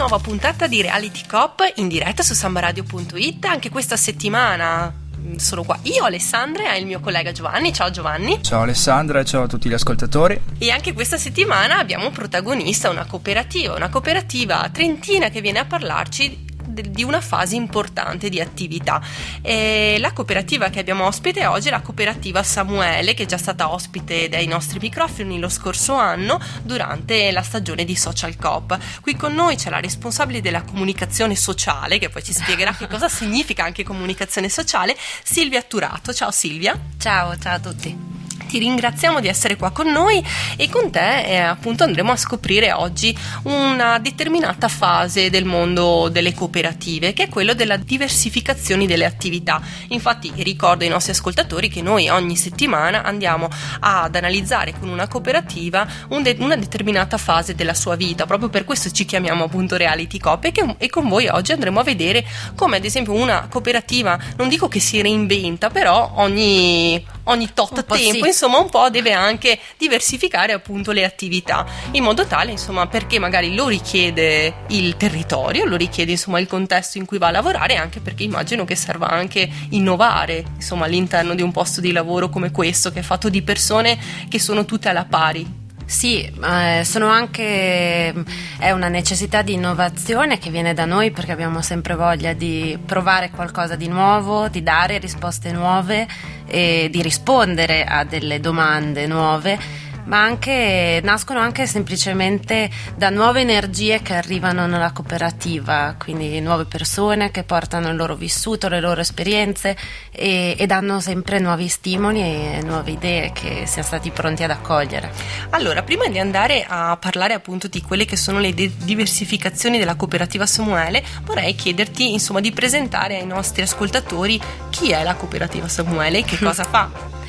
nuova puntata di Reality Cop in diretta su sambaradio.it. Anche questa settimana sono qua io, Alessandra, e il mio collega Giovanni. Ciao Giovanni. Ciao Alessandra e ciao a tutti gli ascoltatori. E anche questa settimana abbiamo protagonista una cooperativa, una cooperativa trentina che viene a parlarci di una fase importante di attività. E la cooperativa che abbiamo ospite oggi è la cooperativa Samuele, che è già stata ospite dai nostri microfoni lo scorso anno durante la stagione di Social Coop. Qui con noi c'è la responsabile della comunicazione sociale, che poi ci spiegherà che cosa significa anche comunicazione sociale, Silvia Turato. Ciao Silvia. Ciao, ciao a tutti ti ringraziamo di essere qua con noi e con te eh, appunto andremo a scoprire oggi una determinata fase del mondo delle cooperative che è quello della diversificazione delle attività. Infatti ricordo ai nostri ascoltatori che noi ogni settimana andiamo ad analizzare con una cooperativa un de- una determinata fase della sua vita, proprio per questo ci chiamiamo appunto Reality Coop e, che, e con voi oggi andremo a vedere come ad esempio una cooperativa, non dico che si reinventa, però ogni, ogni tot tempo, sì. insomma, un po' deve anche diversificare appunto le attività in modo tale, insomma, perché magari lo richiede il territorio, lo richiede insomma il contesto in cui va a lavorare, anche perché immagino che serva anche innovare, insomma, all'interno di un posto di lavoro come questo che è fatto di persone che sono tutte alla pari. Sì, eh, anche è una necessità di innovazione che viene da noi perché abbiamo sempre voglia di provare qualcosa di nuovo, di dare risposte nuove e di rispondere a delle domande nuove ma anche, nascono anche semplicemente da nuove energie che arrivano nella cooperativa, quindi nuove persone che portano il loro vissuto, le loro esperienze e, e danno sempre nuovi stimoli e nuove idee che siamo stati pronti ad accogliere. Allora, prima di andare a parlare appunto di quelle che sono le diversificazioni della cooperativa Samuele, vorrei chiederti insomma di presentare ai nostri ascoltatori chi è la cooperativa Samuele e che cosa fa.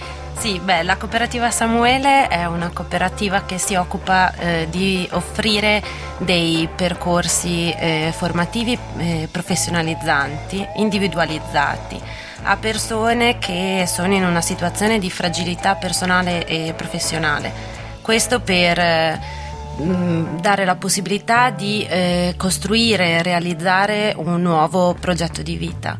Sì, beh, la cooperativa Samuele è una cooperativa che si occupa eh, di offrire dei percorsi eh, formativi eh, professionalizzanti, individualizzati a persone che sono in una situazione di fragilità personale e professionale. Questo per eh, dare la possibilità di eh, costruire e realizzare un nuovo progetto di vita.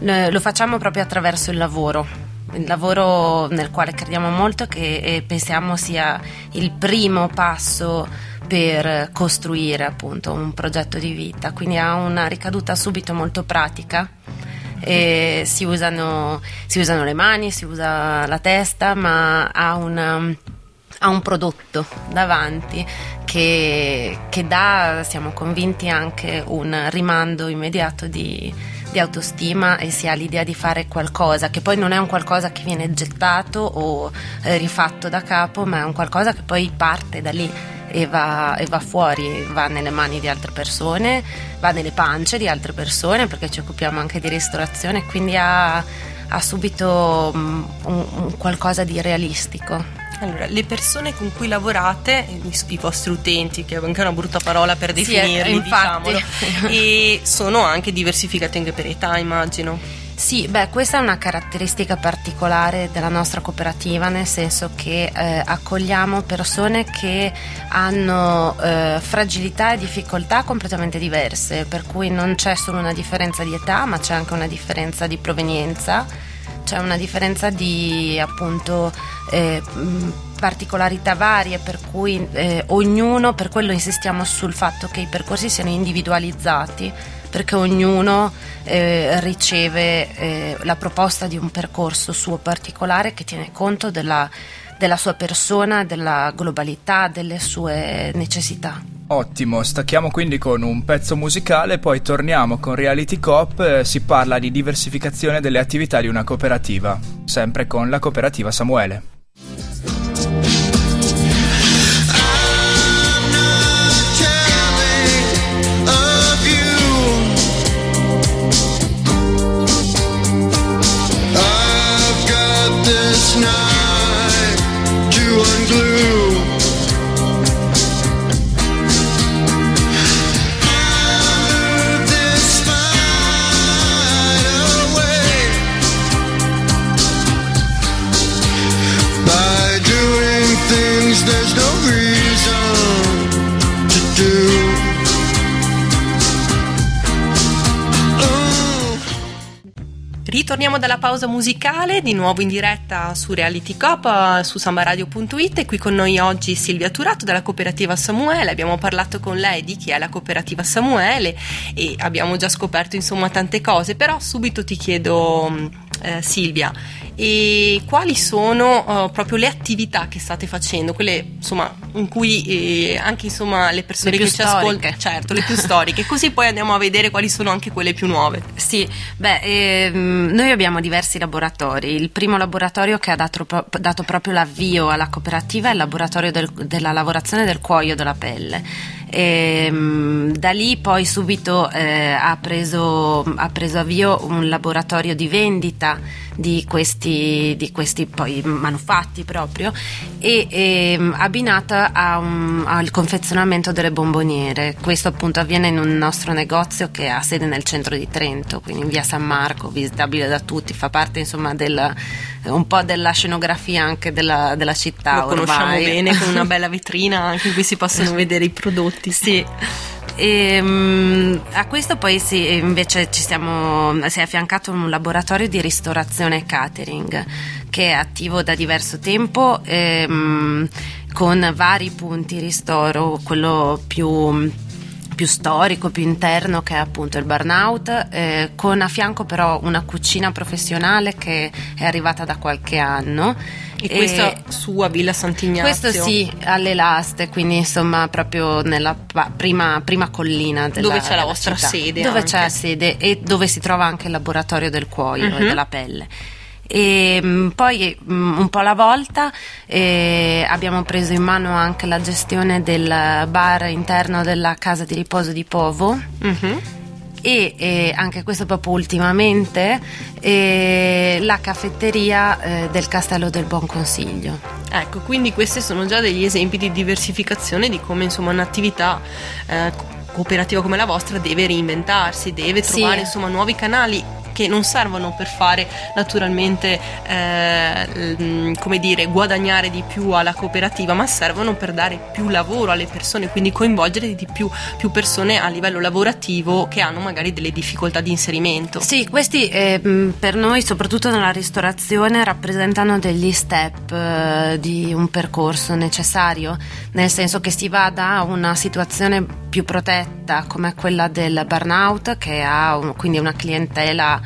Lo facciamo proprio attraverso il lavoro il lavoro nel quale crediamo molto che e pensiamo sia il primo passo per costruire appunto un progetto di vita, quindi ha una ricaduta subito molto pratica. Si usano, si, usano, le mani, si usa la testa, ma ha, una, ha un prodotto davanti che, che dà, siamo convinti, anche un rimando immediato di, di autostima e si ha l'idea di fare qualcosa che poi non è un qualcosa che viene gettato o eh, rifatto da capo, ma è un qualcosa che poi parte da lì e va, e va, fuori, va nelle mani di altre persone, va nelle pance di altre persone perché ci occupiamo anche di ristorazione, quindi ha, ha subito um, un, qualcosa di realistico. Allora, le persone con cui lavorate, i, vostri utenti, che è anche una brutta parola per definirli, sì, diciamolo, e sono anche diversificati anche per età, immagino. Sì, beh, questa è una caratteristica particolare della nostra cooperativa, nel senso che eh, accogliamo persone che hanno eh, fragilità e difficoltà completamente diverse, per cui non c'è solo una differenza di età, ma c'è anche una differenza di provenienza. C'è una differenza di appunto eh, particolarità varie per cui eh, ognuno, per quello insistiamo sul fatto che i percorsi siano individualizzati perché ognuno eh, riceve eh, la proposta di un percorso suo particolare che tiene conto della, della sua persona, della globalità, delle sue necessità. Ottimo, stacchiamo quindi con un pezzo musicale, poi torniamo con Reality Coop, eh, si parla di diversificazione delle attività di una cooperativa, sempre con la cooperativa Samuele. Ritorniamo dalla pausa musicale, di nuovo in diretta su Reality Cop, eh, su sambaradio.it e qui con noi oggi Silvia Turato della cooperativa Samuele. Abbiamo parlato con lei di chi è la cooperativa Samuele e abbiamo già scoperto insomma tante cose, però subito ti chiedo mm, eh, Silvia, e quali sono uh, proprio le attività che state facendo, quelle insomma in cui eh, anche insomma le persone le che ci ascoltano, certo, le più storiche, così poi andiamo a vedere quali sono anche quelle più nuove. Sì, beh, ehm, noi abbiamo diversi laboratori. Il primo laboratorio che ha dato, dato proprio l'avvio alla cooperativa è il laboratorio del, della lavorazione del cuoio della pelle. E, ehm, da lì poi subito eh, ha, preso, ha preso avvio un laboratorio di vendita di questi, di questi poi manufatti proprio e, e ehm, abbinata un, al confezionamento delle bomboniere. Questo appunto avviene in un nostro negozio che ha sede nel centro di Trento, quindi in via San Marco, visitabile da tutti, fa parte insomma del, un po' della scenografia anche della, della città. Lo ormai. conosciamo bene con una bella vetrina anche in cui si possono vedere i prodotti. Sì. E, um, a questo poi sì, invece ci siamo, si è affiancato un laboratorio di ristorazione e catering che è attivo da diverso tempo ehm, con vari punti ristoro, quello più più storico, più interno che è appunto il burnout, eh, con a fianco però una cucina professionale che è arrivata da qualche anno. E, e questo su a Villa Sant'Ignazio? Questo sì, alle Laste, quindi insomma proprio nella prima, prima collina della Dove c'è la vostra città. sede? Dove anche. c'è la sede e dove si trova anche il laboratorio del cuoio uh-huh. e mhm. della pelle e mm, poi mm, un po' alla volta eh, abbiamo preso in mano anche la gestione del bar interno della casa di riposo di Povo. Uh-huh e eh, anche questo proprio ultimamente eh, la caffetteria eh, del Castello del Buon Consiglio. Ecco, quindi questi sono già degli esempi di diversificazione di come insomma un'attività eh, cooperativa come la vostra deve reinventarsi, deve trovare sì. insomma nuovi canali che non servono per fare naturalmente eh, come dire guadagnare di più alla cooperativa ma servono per dare più lavoro alle persone quindi coinvolgere di più, più persone a livello lavorativo che hanno magari delle difficoltà di inserimento. Sì questi eh, per noi soprattutto nella ristorazione rappresentano degli step eh, di un percorso necessario nel senso che si va da una situazione più protetta come quella del burnout che ha un, quindi una clientela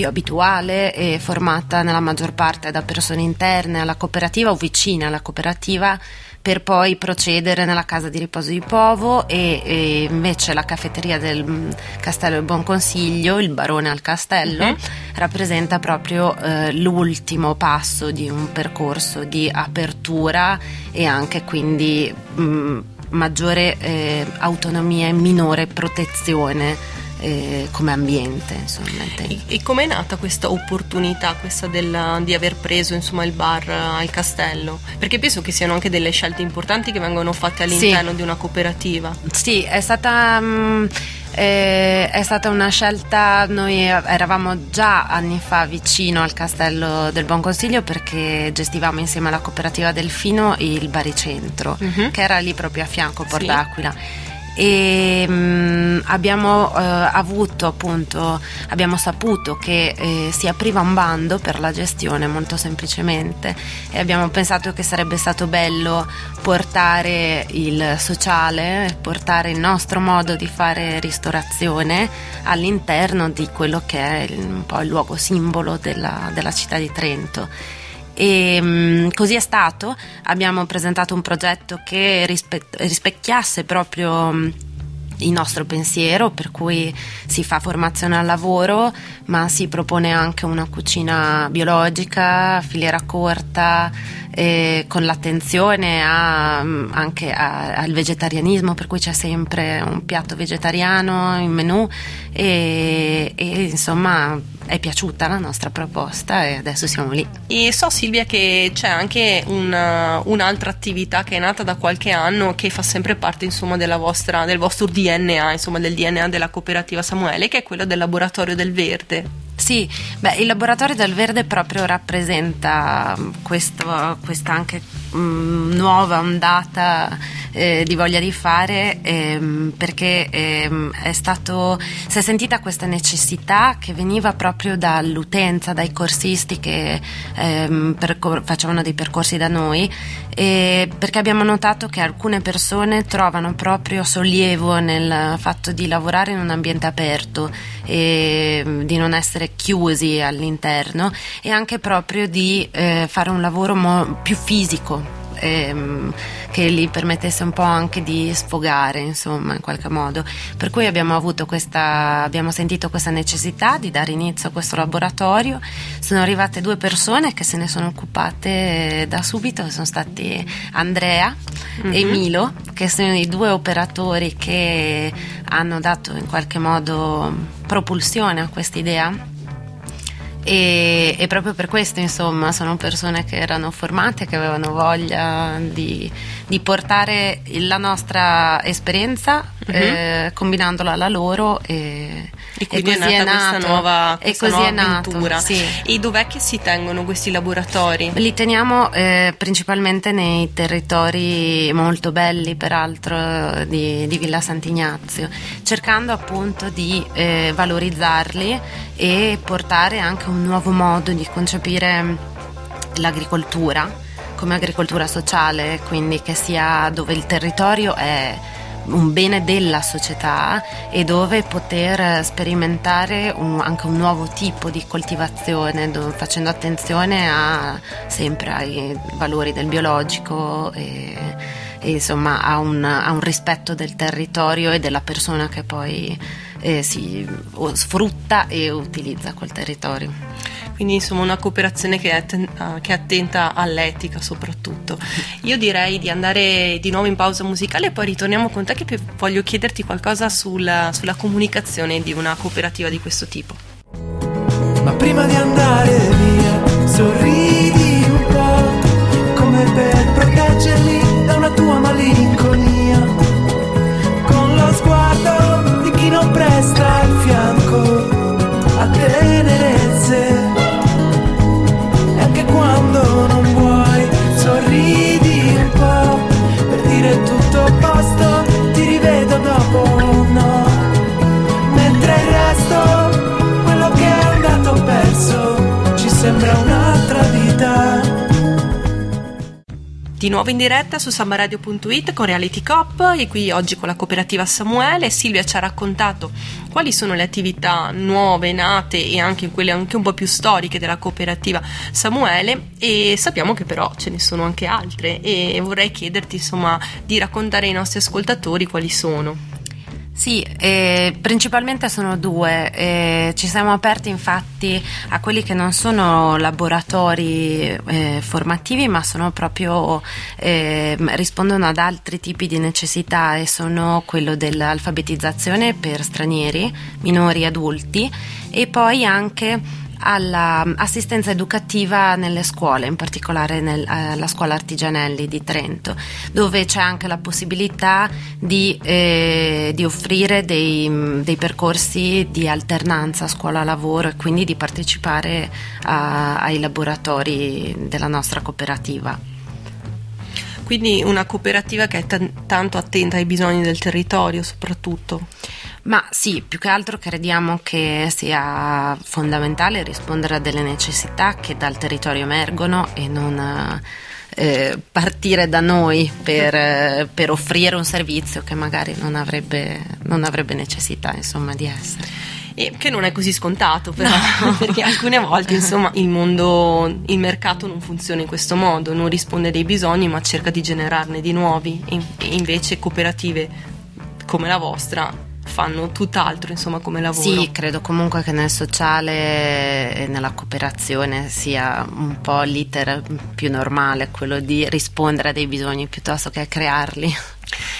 più abituale e formata nella maggior parte da persone interne alla cooperativa o vicine alla cooperativa per poi procedere nella casa di riposo di Povo e, e invece la caffetteria del mm, Castello del Buon Consiglio, il Barone al Castello, uh-huh. rappresenta proprio eh, l'ultimo passo di un percorso di apertura e anche quindi mh, mm, maggiore eh, autonomia e minore protezione eh, come ambiente. Insomma, e, e com'è nata questa opportunità, questa della, di aver preso insomma, il bar al castello? Perché penso che siano anche delle scelte importanti che vengono fatte all'interno sì. di una cooperativa. Sì, è stata... Mm, eh, è stata una scelta, noi eravamo già anni fa vicino al castello del Buon Consiglio perché gestivamo insieme alla cooperativa Delfino il baricentro uh-huh. che era lì proprio a fianco Port sì. d'Aquila e mh, mm, abbiamo eh, avuto appunto abbiamo saputo che eh, si apriva un bando per la gestione molto semplicemente e abbiamo pensato che sarebbe stato bello portare il sociale portare il nostro modo di fare ristorazione all'interno di quello che è un po' il luogo simbolo della, della città di Trento e mh, così è stato, abbiamo presentato un progetto che rispe- rispecchiasse proprio mh, il nostro pensiero, per cui si fa formazione al lavoro, ma si propone anche una cucina biologica, filiera corta, eh, con l'attenzione a, anche a, al vegetarianismo, per cui c'è sempre un piatto vegetariano in menù. E, e insomma è piaciuta la nostra proposta e adesso siamo lì. E so Silvia che c'è anche una, un'altra attività che è nata da qualche anno che fa sempre parte insomma vostra, del vostro DNA, insomma del DNA della cooperativa Samuele, che è quello del laboratorio del verde. Sì, beh, il laboratorio del verde proprio rappresenta questo, questa anche mh, mm, nuova ondata eh, di voglia di fare ehm, perché ehm, è stato, si è sentita questa necessità che veniva proprio dall'utenza, dai corsisti che ehm, percor- facevano dei percorsi da noi perché abbiamo notato che alcune persone trovano proprio sollievo nel fatto di lavorare in un ambiente aperto e di non essere chiusi all'interno e anche proprio di eh, fare un lavoro mo- più fisico ehm, che gli permettesse un po' anche di sfogare, insomma, in qualche modo. Per cui abbiamo avuto questa, abbiamo sentito questa necessità di dare inizio a questo laboratorio. Sono arrivate due persone che se ne sono occupate da subito, sono stati Andrea mm-hmm. e mhm. Milo, che sono i due operatori che hanno dato in qualche modo propulsione a questa idea e, e, proprio per questo insomma sono persone che erano formate, che avevano voglia di, di portare la nostra esperienza uh-huh. eh, combinandola alla loro e, e quindi e così è, nata è nato, questa nuova, questa e nuova avventura. Nato, sì. E dov'è che si tengono questi laboratori? Li teniamo eh, principalmente nei territori molto belli peraltro di, di Villa Sant'Ignazio, cercando appunto di eh, valorizzarli e portare anche un nuovo modo di concepire l'agricoltura come agricoltura sociale, quindi che sia dove il territorio è un bene della società e dove poter sperimentare un, anche un nuovo tipo di coltivazione dove, facendo attenzione a, sempre ai valori del biologico e, e insomma a un, a un rispetto del territorio e della persona che poi eh, si sfrutta e utilizza quel territorio. Quindi insomma una cooperazione che è, ten- uh, che è, attenta all'etica soprattutto. Io direi di andare di nuovo in pausa musicale e poi ritorniamo con te che voglio chiederti qualcosa sulla, sulla comunicazione di una cooperativa di questo tipo. Ma prima di andare via, sorridi un po' come per proteggerli da una tua malinconia. Nuovo in diretta su sambaradio.it con Reality Cop e qui oggi con la cooperativa Samuele. Silvia ci ha raccontato quali sono le attività nuove, nate e anche quelle anche un po' più storiche della cooperativa Samuele e sappiamo che però ce ne sono anche altre e vorrei chiederti insomma di raccontare ai nostri ascoltatori quali sono. Sì, eh, principalmente sono due. Eh, ci siamo aperti infatti a quelli che non sono laboratori eh, formativi, ma sono proprio ehm, rispondono ad altri tipi di necessità e sono quello dell'alfabetizzazione per stranieri, minori adulti e poi anche all'assistenza educativa nelle scuole, in particolare nella scuola Artigianelli di Trento, dove c'è anche la possibilità di, eh, di offrire dei, dei, percorsi di alternanza scuola-lavoro e quindi di partecipare a, ai laboratori della nostra cooperativa. Quindi una cooperativa che è t- tanto attenta ai bisogni del territorio soprattutto. Ma sì, più che altro crediamo che sia fondamentale rispondere a delle necessità che dal territorio emergono e non eh, partire da noi per, eh, per, offrire un servizio che magari non avrebbe, non avrebbe necessità insomma, di essere. E che non è così scontato però, no. perché alcune volte insomma il mondo, il mercato non funziona in questo modo, non risponde dei bisogni ma cerca di generarne di nuovi e invece cooperative come la vostra fanno tutt'altro insomma come lavoro. Sì, credo comunque che nel sociale e nella cooperazione sia un po' l'iter più normale, quello di rispondere a dei bisogni piuttosto che crearli.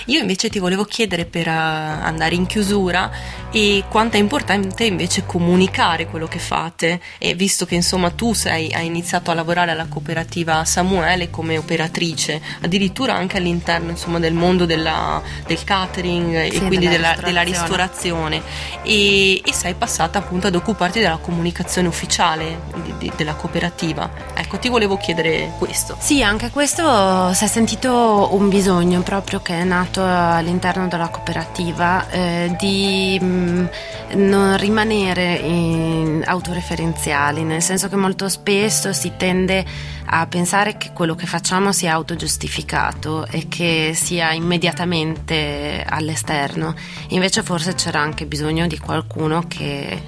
Io invece ti volevo chiedere per uh, andare in chiusura e quanto è importante invece comunicare quello che fate e visto che insomma tu sei, hai iniziato a lavorare alla cooperativa Samuele come operatrice, addirittura anche all'interno insomma, del mondo della, del catering sì, e quindi della, della ristorazione e, e, sei passata appunto ad occuparti della comunicazione ufficiale di, di, della cooperativa. Ecco, ti volevo chiedere questo. Sì, anche questo si è sentito un bisogno proprio che è nato all'interno della cooperativa eh, di mh, non rimanere autoreferenziali, nel senso che molto spesso si tende a pensare che quello che facciamo sia autogiustificato e che sia immediatamente all'esterno. Invece forse c'era anche bisogno di qualcuno che,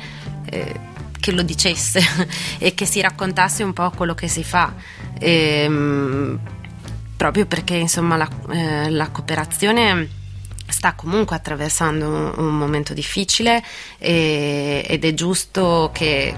eh, che lo dicesse e che si raccontasse un po' quello che si fa. E, ehm, proprio perché insomma la, eh, la cooperazione sta comunque attraversando un momento difficile e, ed è giusto che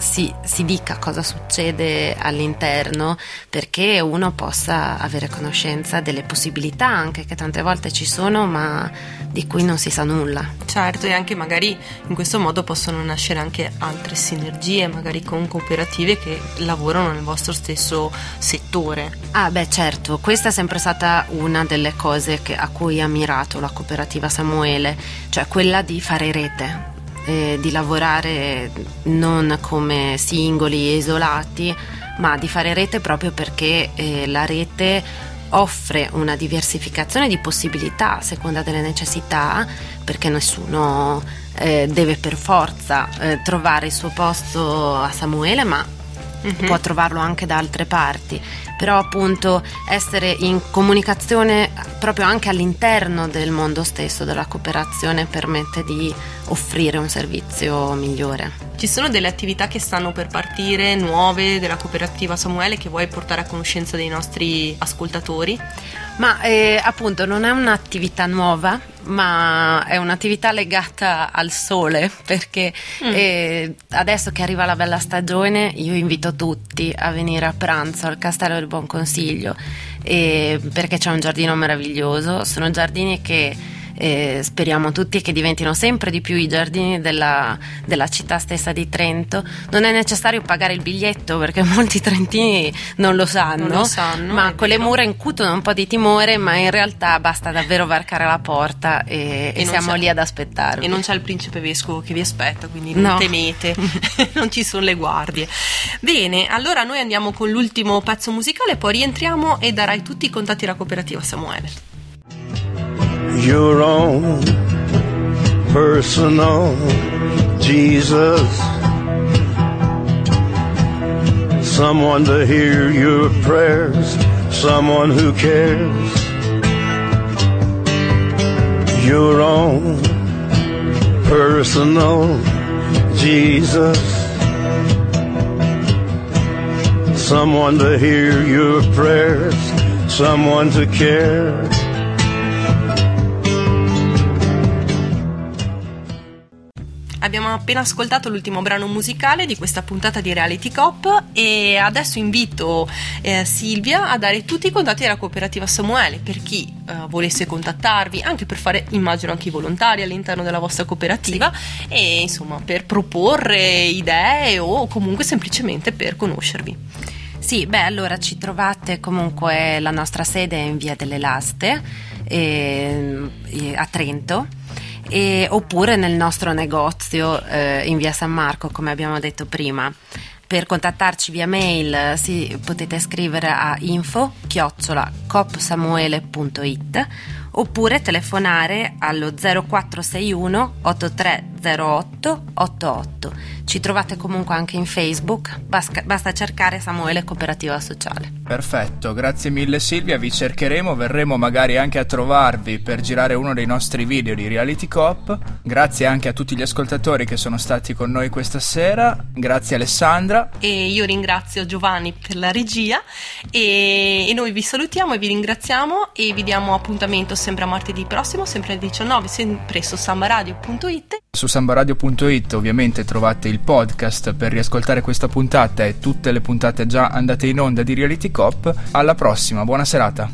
si, si, dica cosa succede all'interno perché uno possa avere conoscenza delle possibilità anche che tante volte ci sono ma di cui non si sa nulla. Certo e anche magari in questo modo possono nascere anche altre sinergie magari con cooperative che lavorano nel vostro stesso settore. Ah beh certo, questa è sempre stata una delle cose che, a cui ha mirato la cooperativa Samuele, cioè quella di fare rete, eh, di lavorare non come singoli isolati, ma di fare rete proprio perché eh, la rete offre una diversificazione di possibilità a seconda delle necessità, perché nessuno eh, deve per forza eh, trovare il suo posto a Samuele, ma mm-hmm. può trovarlo anche da altre parti però appunto essere in comunicazione proprio anche all'interno del mondo stesso della cooperazione permette di offrire un servizio migliore. Ci sono delle attività che stanno per partire, nuove, della cooperativa Samuele, che vuoi portare a conoscenza dei nostri ascoltatori? Ma eh, appunto non è un'attività nuova, ma è un'attività legata al sole, perché mm. eh, adesso che arriva la bella stagione io invito tutti a venire a pranzo al Castello del Buon Consiglio, eh, perché c'è un giardino meraviglioso, sono giardini che e speriamo tutti che diventino sempre di più i giardini della, della, città stessa di Trento. Non è necessario pagare il biglietto perché molti trentini non lo sanno, non lo sanno ma con le mura incutono un po' di timore, ma in realtà basta davvero varcare la porta e, e, e siamo lì ad aspettarvi. E non c'è il principe vescovo che vi aspetta, quindi non no. temete, non ci sono le guardie. Bene, allora noi andiamo con l'ultimo pezzo musicale, poi rientriamo e darai tutti i contatti alla cooperativa Samuele. Your own personal Jesus. Someone to hear your prayers, someone who cares. Your own personal Jesus. Someone to hear your prayers, someone to care. Abbiamo appena ascoltato l'ultimo brano musicale di questa puntata di Reality Cop e adesso invito eh, Silvia a dare tutti i contatti della cooperativa Samuele per chi eh, volesse contattarvi, anche per fare immagino anche i volontari all'interno della vostra cooperativa sì. e insomma per proporre idee o comunque semplicemente per conoscervi. Sì, beh, allora ci trovate comunque la nostra sede è in via delle Laste eh, a Trento e, oppure nel nostro negozio eh, in via San Marco, come abbiamo detto prima. Per contattarci via mail sì, potete scrivere a info copsamuele.it oppure telefonare allo 0461 8308 88. Ci trovate comunque anche in Facebook, basta cercare Samuele Cooperativa Sociale. Perfetto, grazie mille Silvia, vi cercheremo, verremo magari anche a trovarvi per girare uno dei nostri video di Reality Cop. Grazie anche a tutti gli ascoltatori che sono stati con noi questa sera, grazie Alessandra. E io ringrazio Giovanni per la regia e, e noi vi salutiamo e vi ringraziamo e vi diamo appuntamento sempre a martedì prossimo, sempre alle 19, sempre su sambaradio.it. Su sambaradio.it ovviamente trovate il podcast per riascoltare questa puntata e tutte le puntate già andate in onda di Reality Cop. Alla prossima, buona serata.